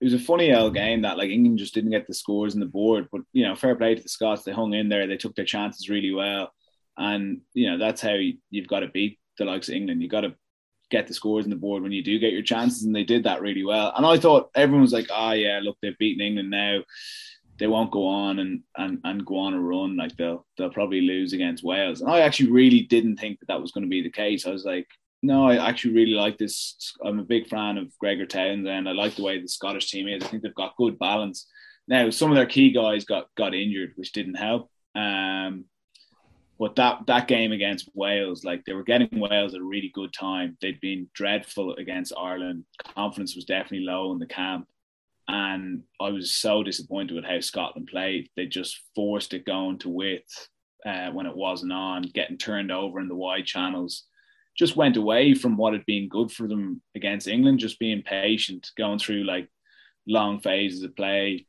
it was a funny old game that like England just didn't get the scores on the board. But you know, fair play to the Scots. They hung in there. They took their chances really well, and you know that's how you, you've got to beat the likes of England. You've got to get the scores on the board when you do get your chances, and they did that really well. And I thought everyone was like, "Ah, oh, yeah, look, they've beaten England now. They won't go on and, and and go on a run. Like they'll they'll probably lose against Wales." And I actually really didn't think that that was going to be the case. I was like, no, I actually really like this. I'm a big fan of Gregor Townsend. I like the way the Scottish team is. I think they've got good balance. Now, some of their key guys got got injured, which didn't help. Um, but that that game against Wales, like they were getting Wales at a really good time. They'd been dreadful against Ireland. Confidence was definitely low in the camp, and I was so disappointed with how Scotland played. They just forced it going to width uh, when it wasn't on, getting turned over in the wide channels just went away from what had been good for them against England, just being patient, going through like long phases of play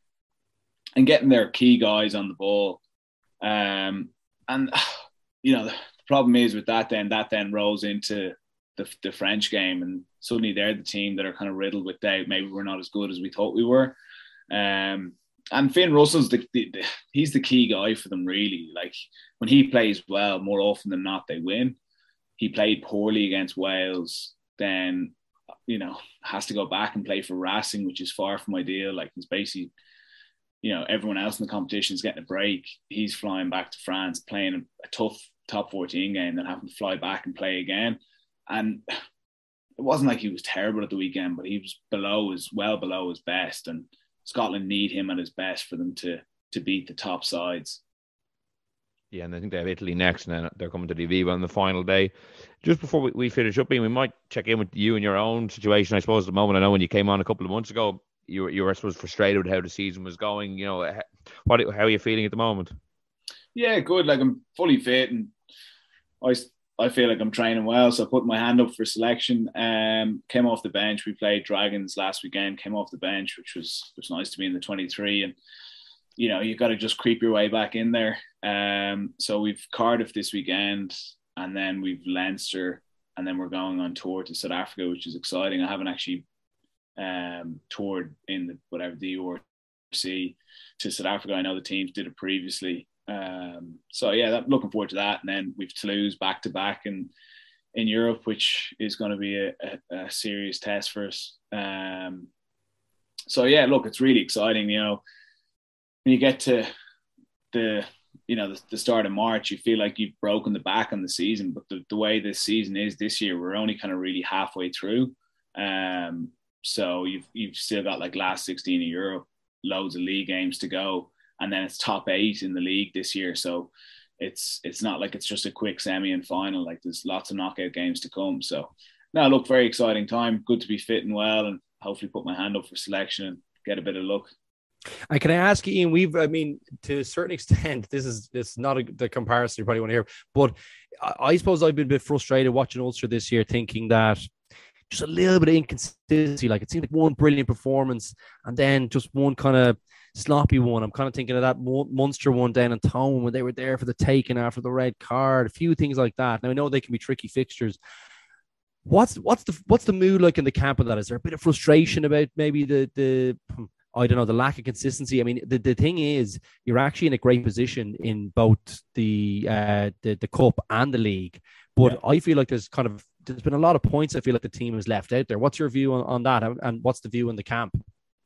and getting their key guys on the ball. Um, and, [SIGHS] you know, the problem is with that, then that then rolls into the, the French game, and suddenly they're the team that are kind of riddled with doubt. Maybe we're not as good as we thought we were. Um, and Finn Russell's the, the, the, he's the key guy for them really. Like when he plays well, more often than not they win he played poorly against Wales, then you know has to go back and play for Racing, which is far from ideal. Like he's basically, you know, everyone else in the competition is getting a break. He's flying back to France, playing a, tough top 14 game, then having to fly back and play again. And it wasn't like he was terrible at the weekend, but he was below his well below his best. And Scotland need him at his best for them to to beat the top sides. Yeah, and I think they have Italy next, and then they're coming to the Aviva on the final day. Just before we, we finish up, Ian, we might check in with you and your own situation. I suppose at the moment, I know when you came on a couple of months ago, you were, you were I suppose frustrated with how the season was going. You know, what how are you feeling at the moment? Yeah, good. Like I'm fully fit, and I I feel like I'm training well. So I put my hand up for selection. Um, came off the bench. We played Dragons last weekend. Came off the bench, which was was nice to be in the 23 and you know, you've got to just creep your way back in there. Um, so we've Cardiff this weekend, and then we've Leinster, and then we're going on tour to South Africa, which is exciting. I haven't actually um, toured in the whatever the URC to South Africa. I know the teams did it previously. Um, so yeah, that, looking forward to that. And then we've Toulouse back to back in in Europe, which is going to be a, a, a serious test for us. Um, so yeah, look, it's really exciting. You know, when you get to the you know the, the, start of March, you feel like you've broken the back on the season. But the, the way this season is this year, we're only kind of really halfway through. Um, so you've you've still got like last 16 in Europe, loads of league games to go, and then it's top eight in the league this year. So it's it's not like it's just a quick semi and final. Like there's lots of knockout games to come. So now look, very exciting time. Good to be fit and well, and hopefully put my hand up for selection and get a bit of luck. And can I ask you, Ian? We've, I mean, to a certain [LAUGHS] extent, this is it's not a, the comparison you probably want to hear, but I, I suppose I've been a bit frustrated watching Ulster this year, thinking that just a little bit of inconsistency. Like it seemed like one brilliant performance, and then just one kind of sloppy one. I'm kind of thinking of that Munster one down in Tone when they were there for the taking after the red card, a few things like that. Now I know they can be tricky fixtures. What's what's the what's the mood like in the camp of that? Is there a bit of frustration about maybe the the I don't know the lack of consistency. I mean, the, the thing is, you're actually in a great position in both the uh, the, the cup and the league. But yeah. I feel like there's kind of there's been a lot of points. I feel like the team has left out there. What's your view on, on that, and what's the view in the camp?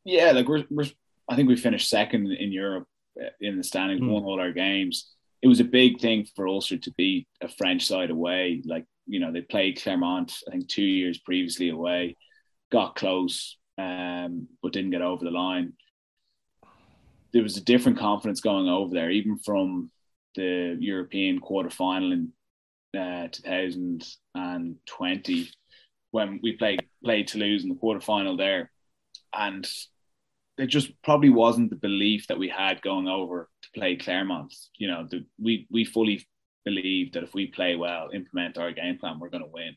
Yeah, like we're, we're I think we finished second in Europe uh, in the standings, mm. won all our games. It was a big thing for Ulster to beat a French side away. Like you know, they played Clermont, I think two years previously away, got close, um, but didn't get over the line. There was a different confidence going over there, even from the European quarter final in uh, 2020 when we played played Toulouse in the quarter final there, and there just probably wasn't the belief that we had going over to play Clermont. You know, the, we we fully believed that if we play well, implement our game plan, we're going to win.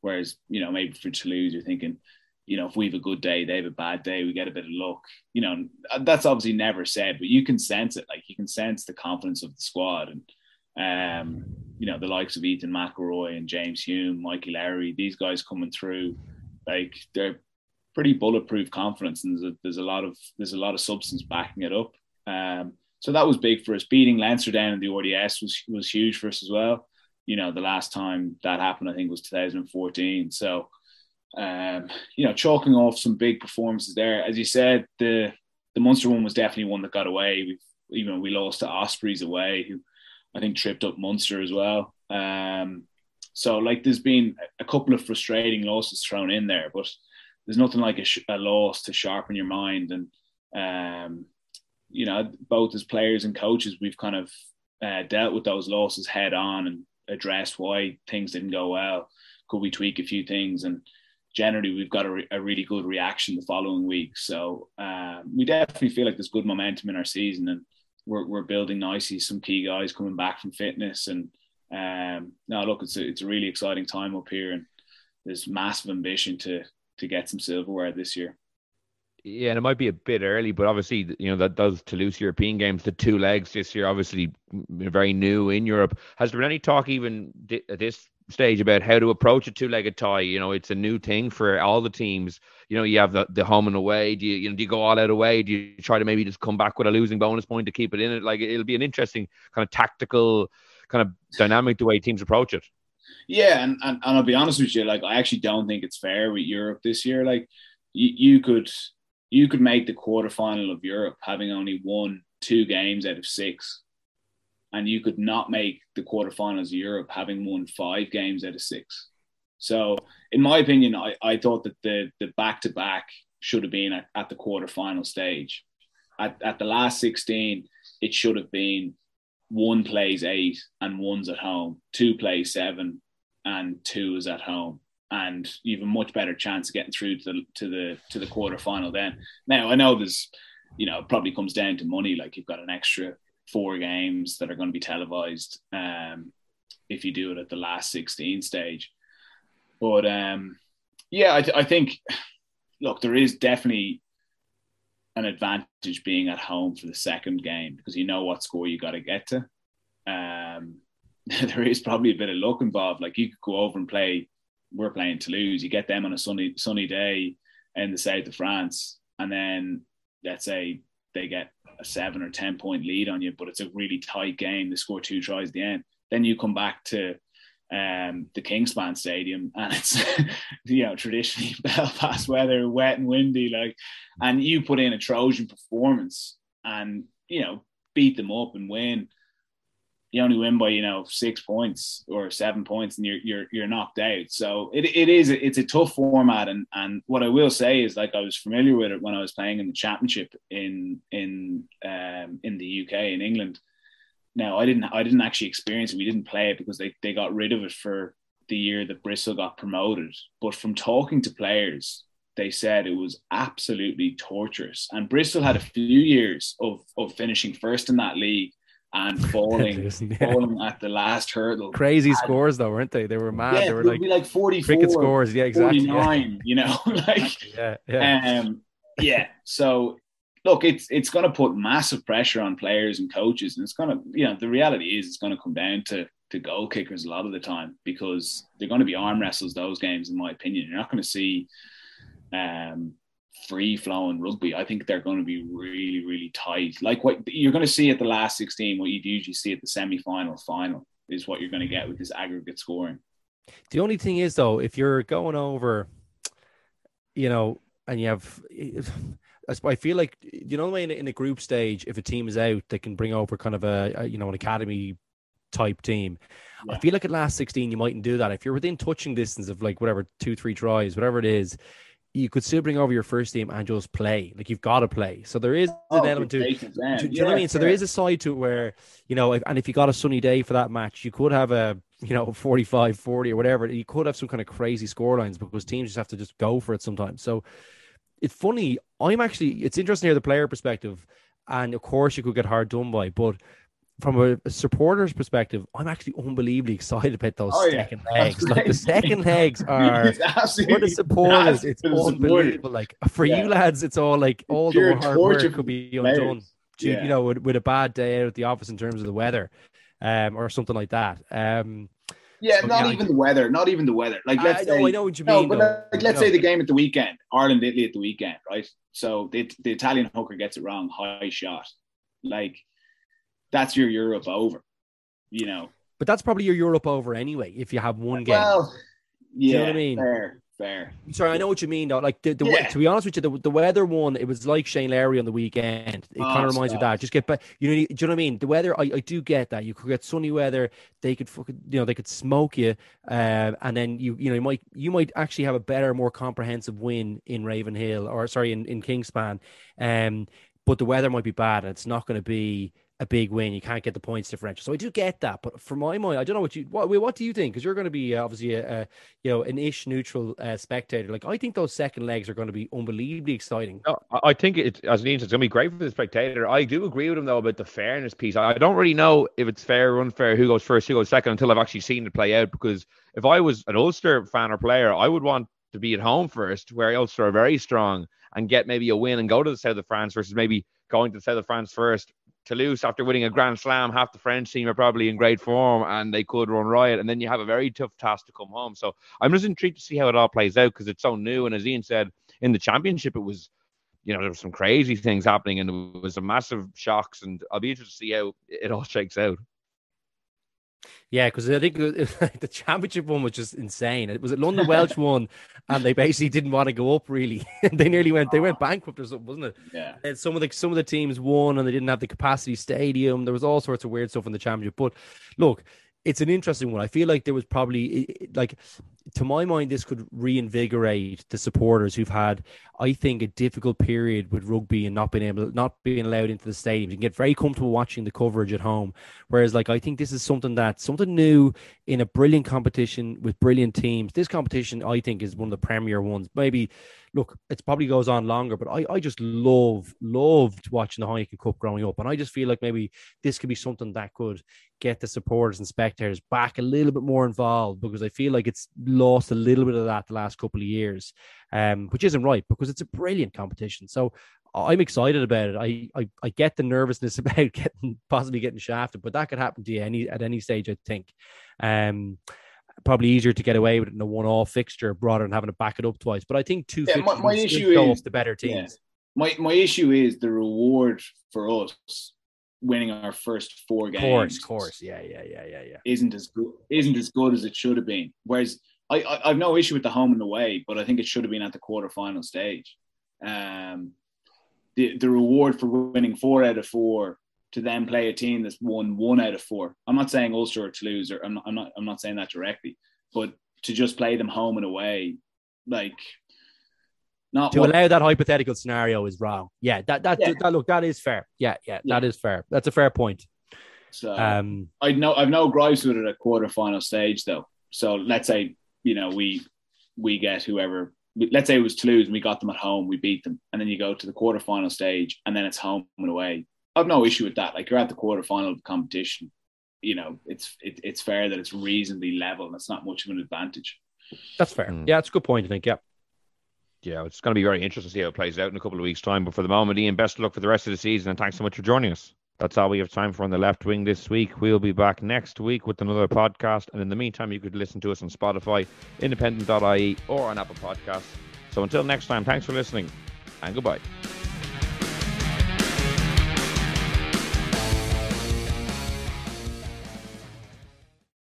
Whereas, you know, maybe for Toulouse, you're thinking, you know, if we have a good day, they have a bad day, we get a bit of luck. You know, that's obviously never said, but you can sense it. Like you can sense the confidence of the squad and um, you know, the likes of Ethan McIlroy and James Hume, Mikey Lowry, these guys coming through, like they're pretty bulletproof confidence, and there's a, there's a lot of there's a lot of substance backing it up. Um, so that was big for us. Beating Leinster down in the RDS was was huge for us as well. You know, the last time that happened, I think, was 2014. So, um, you know, chalking off some big performances there. As you said, the the Munster one was definitely one that got away. We even we lost to Ospreys away, who I think tripped up Munster as well. Um, so like there's been a couple of frustrating losses thrown in there, but there's nothing like a, sh- a loss to sharpen your mind. And um, you know, both as players and coaches, we've kind of uh, dealt with those losses head on and addressed why things didn't go well. Could we tweak a few things? And generally, we've got a, re- a really good reaction the following week. So um, we definitely feel like there's good momentum in our season, and we're we're building nicely. Some key guys coming back from fitness and um, no, look, it's a, it's a really exciting time up here, and there's massive ambition to to get some silverware this year. Yeah, and it might be a bit early, but obviously, you know, that does Toulouse European games, the two legs this year, obviously very new in Europe. Has there been any talk even this stage about how to approach a two-legged tie? You know, it's a new thing for all the teams. You know, you have the, the home and away. Do you, you know, do you go all out away? Do you try to maybe just come back with a losing bonus point to keep it in it? Like, it'll be an interesting kind of tactical kind of dynamic the way teams approach it. Yeah, and, and, and I'll be honest with you, like I actually don't think it's fair with Europe this year. Like you, you could you could make the quarterfinal of Europe having only won two games out of six. And you could not make the quarterfinals of Europe having won five games out of six. So, in my opinion, I, I thought that the the back to back should have been at, at the quarterfinal stage. At, at the last 16, it should have been one plays eight and one's at home, two plays seven and two is at home. And you have a much better chance of getting through to the to the to the quarter final then. Now I know there's you know, it probably comes down to money, like you've got an extra four games that are going to be televised um, if you do it at the last 16 stage. But um, yeah, I, th- I think, look, there is definitely an advantage being at home for the second game because you know what score you got to get to. Um, [LAUGHS] there is probably a bit of luck involved. Like you could go over and play. We're playing Toulouse. You get them on a sunny sunny day in the south of France, and then let's say they get a seven or ten point lead on you, but it's a really tight game. They score two tries at the end. Then you come back to um, the Kingspan Stadium, and it's [LAUGHS] you know traditionally [LAUGHS] Belfast weather, wet and windy, like, and you put in a Trojan performance, and you know beat them up and win. You only win by you know six points or seven points, and you're you're you're knocked out. So it, it is it's a tough format, and and what I will say is like I was familiar with it when I was playing in the championship in in um, in the UK in England now I didn't I didn't actually experience it. We didn't play it because they, they got rid of it for the year that Bristol got promoted. But from talking to players, they said it was absolutely torturous. And Bristol had a few years of of finishing first in that league and [LAUGHS] falling falling at the last hurdle. Crazy and, scores though, weren't they? They were mad. Yeah, they were like, like 44 cricket scores. Yeah, exactly. 49, yeah. you know, [LAUGHS] like yeah, yeah. Um, yeah. So look, it's it's going to put massive pressure on players and coaches, and it's going to, you know, the reality is it's going to come down to to goal kickers a lot of the time because they're going to be arm wrestles those games, in my opinion. You're not going to see um, free flowing rugby. I think they're going to be really, really tight. Like what you're going to see at the last 16, what you'd usually see at the semi final, final is what you're going to get with this aggregate scoring. The only thing is, though, if you're going over, you know, and you have I feel like you know the way in, in a group stage, if a team is out, they can bring over kind of a, a you know an academy type team. Yeah. I feel like at last sixteen, you mightn't do that. If you're within touching distance of like whatever two, three tries, whatever it is, you could still bring over your first team and just play. Like you've got to play. So there is oh, an element to do yeah, you know what I mean? So there is a side to it where, you know, if, and if you got a sunny day for that match, you could have a, you know, [LAUGHS] 45, 40 or whatever. You could have some kind of crazy score lines because teams just have to just go for it sometimes. So it's funny. I'm actually, it's interesting to hear the player perspective. And of course, you could get hard done by, but from a, supporter's perspective, I'm actually unbelievably excited about those oh, second yeah. legs. Like the second legs [LAUGHS] are for the supporters, it's unbelievable. Like for yeah. you lads, it's all like all the hard work could be undone. Yeah. You know, with, with, a bad day out at the office in terms of the weather, um, or something like that. Um, Yeah, So, not yeah, even the weather. Not even the weather. Like let's I say, know, I know what you mean. no, but though. like let's say the game at the weekend, Ireland Italy at the weekend, right? So the the Italian hooker gets it wrong, high shot. Like that's your Europe over. You know. But that's probably your Europe over anyway. If you have one game. Well, you yeah, know what I mean? fair, fair. Sorry, I know what you mean though. Like the, the Yeah. to be honest with you, the, the weather one, it was like Shane Lowry on the weekend. It Oh, kind of reminds me of that. Just get back. You know, do you know what I mean? The weather, I, I do get that. You could get sunny weather. They could fucking, you know, they could smoke you, um, and then you, you know, you might, you might actually have a better, more comprehensive win in Ravenhill or sorry, in in Kingspan. Um, but the weather might be bad, and it's not going to be a big win. You can't get the points differential. So I do get that. But for my mind, I don't know what you what what do you think? Because you're going to be uh, obviously a, a you know an ish neutral uh, spectator. Like I think those second legs are going to be unbelievably exciting. No, I- think it, as Ian said, it's going to be great for the spectator. I do agree with him though about the fairness piece. I don't really know if it's fair or unfair, who goes first, who goes second, until I've actually seen it play out. Because if I was an Ulster fan or player, I would want to be at home first, where Ulster are very strong, and get maybe a win and go to the south of France versus maybe going to the south of France first. Toulouse, after winning a Grand Slam, half the French team are probably in great form and they could run riot. And then you have a very tough task to come home. So I'm just intrigued to see how it all plays out because it's so new. And as Ian said, in the championship, it was you know, there were some crazy things happening and there was some massive shocks, and I'll be interested to see how it all shakes out. Yeah, because I think was- [LAUGHS] the championship one was just insane. It was a London Welsh [LAUGHS] one, and they basically didn't want to go up really. [LAUGHS] they nearly went they went oh. bankrupt or something, wasn't it? Yeah. And some of the some of the teams won and they didn't have the capacity stadium. There was all sorts of weird stuff in the championship. But look, it's an interesting one. I feel like there was probably like to my mind, this could reinvigorate the supporters who've had, I think, a difficult period with rugby and not being able, not being allowed into the stadium. You can get very comfortable watching the coverage at home. Whereas, like, I think this is something that something new in a brilliant competition with brilliant teams. This competition, I think, is one of the premier ones. Maybe, look, it probably goes on longer, but I, I just love, loved watching the Heineken Cup growing up, and I just feel like maybe this could be something that could get the supporters and spectators back a little bit more involved because I feel like it's lost a little bit of that the last couple of years, um, which isn't right because it's a brilliant competition. So I'm excited about it. I, I I get the nervousness [LAUGHS] about getting possibly getting shafted, but that could happen to you any at any stage. I think. Um, probably easier to get away with it in a one-off fixture rather than having to back it up twice. But I think two Yeah, my- fixtures my issue is- the better yeah. teams. My my issue is the reward for us winning our first four games. Course, course, yeah, yeah, yeah, yeah, yeah. Isn't as good isn't as good as it should have been. Whereas I, I I've no issue with the home and away, but I think it should have been at the quarterfinal stage. Um, the the reward for winning four out of four to then play a team that's won one out of four. I'm not saying Ulster or Toulouse, or I'm not, I'm not I'm not saying that directly, but to just play them home and away, like not to what- allow that hypothetical scenario is wrong. Yeah, that that, Yeah. that look that is fair. Yeah, yeah, Yeah. that is fair. That's a fair point. So Um, I know I've no gripes with it at quarterfinal stage though. So let's say you know we we get whoever. Let's say it was Toulouse and we got them at home, we beat them, and then you go to the quarterfinal stage and then it's home and away. I've no issue with that. Like you're at the quarterfinal of the competition, you know it's it, it's fair that it's reasonably level and it's not much of an advantage. that's fair. Hmm. Yeah, it's a good point. I think. Yeah. Yeah, it's going to be very interesting to see how it plays out in a couple of weeks' time. But for the moment, Ian, best of luck for the rest of the season, and thanks so much for joining us. That's all we have time for on the left wing this week. We'll be back next week with another podcast. And in the meantime, you could listen to us on Spotify, independent.ie, or on Apple Podcasts. So until next time, thanks for listening and goodbye.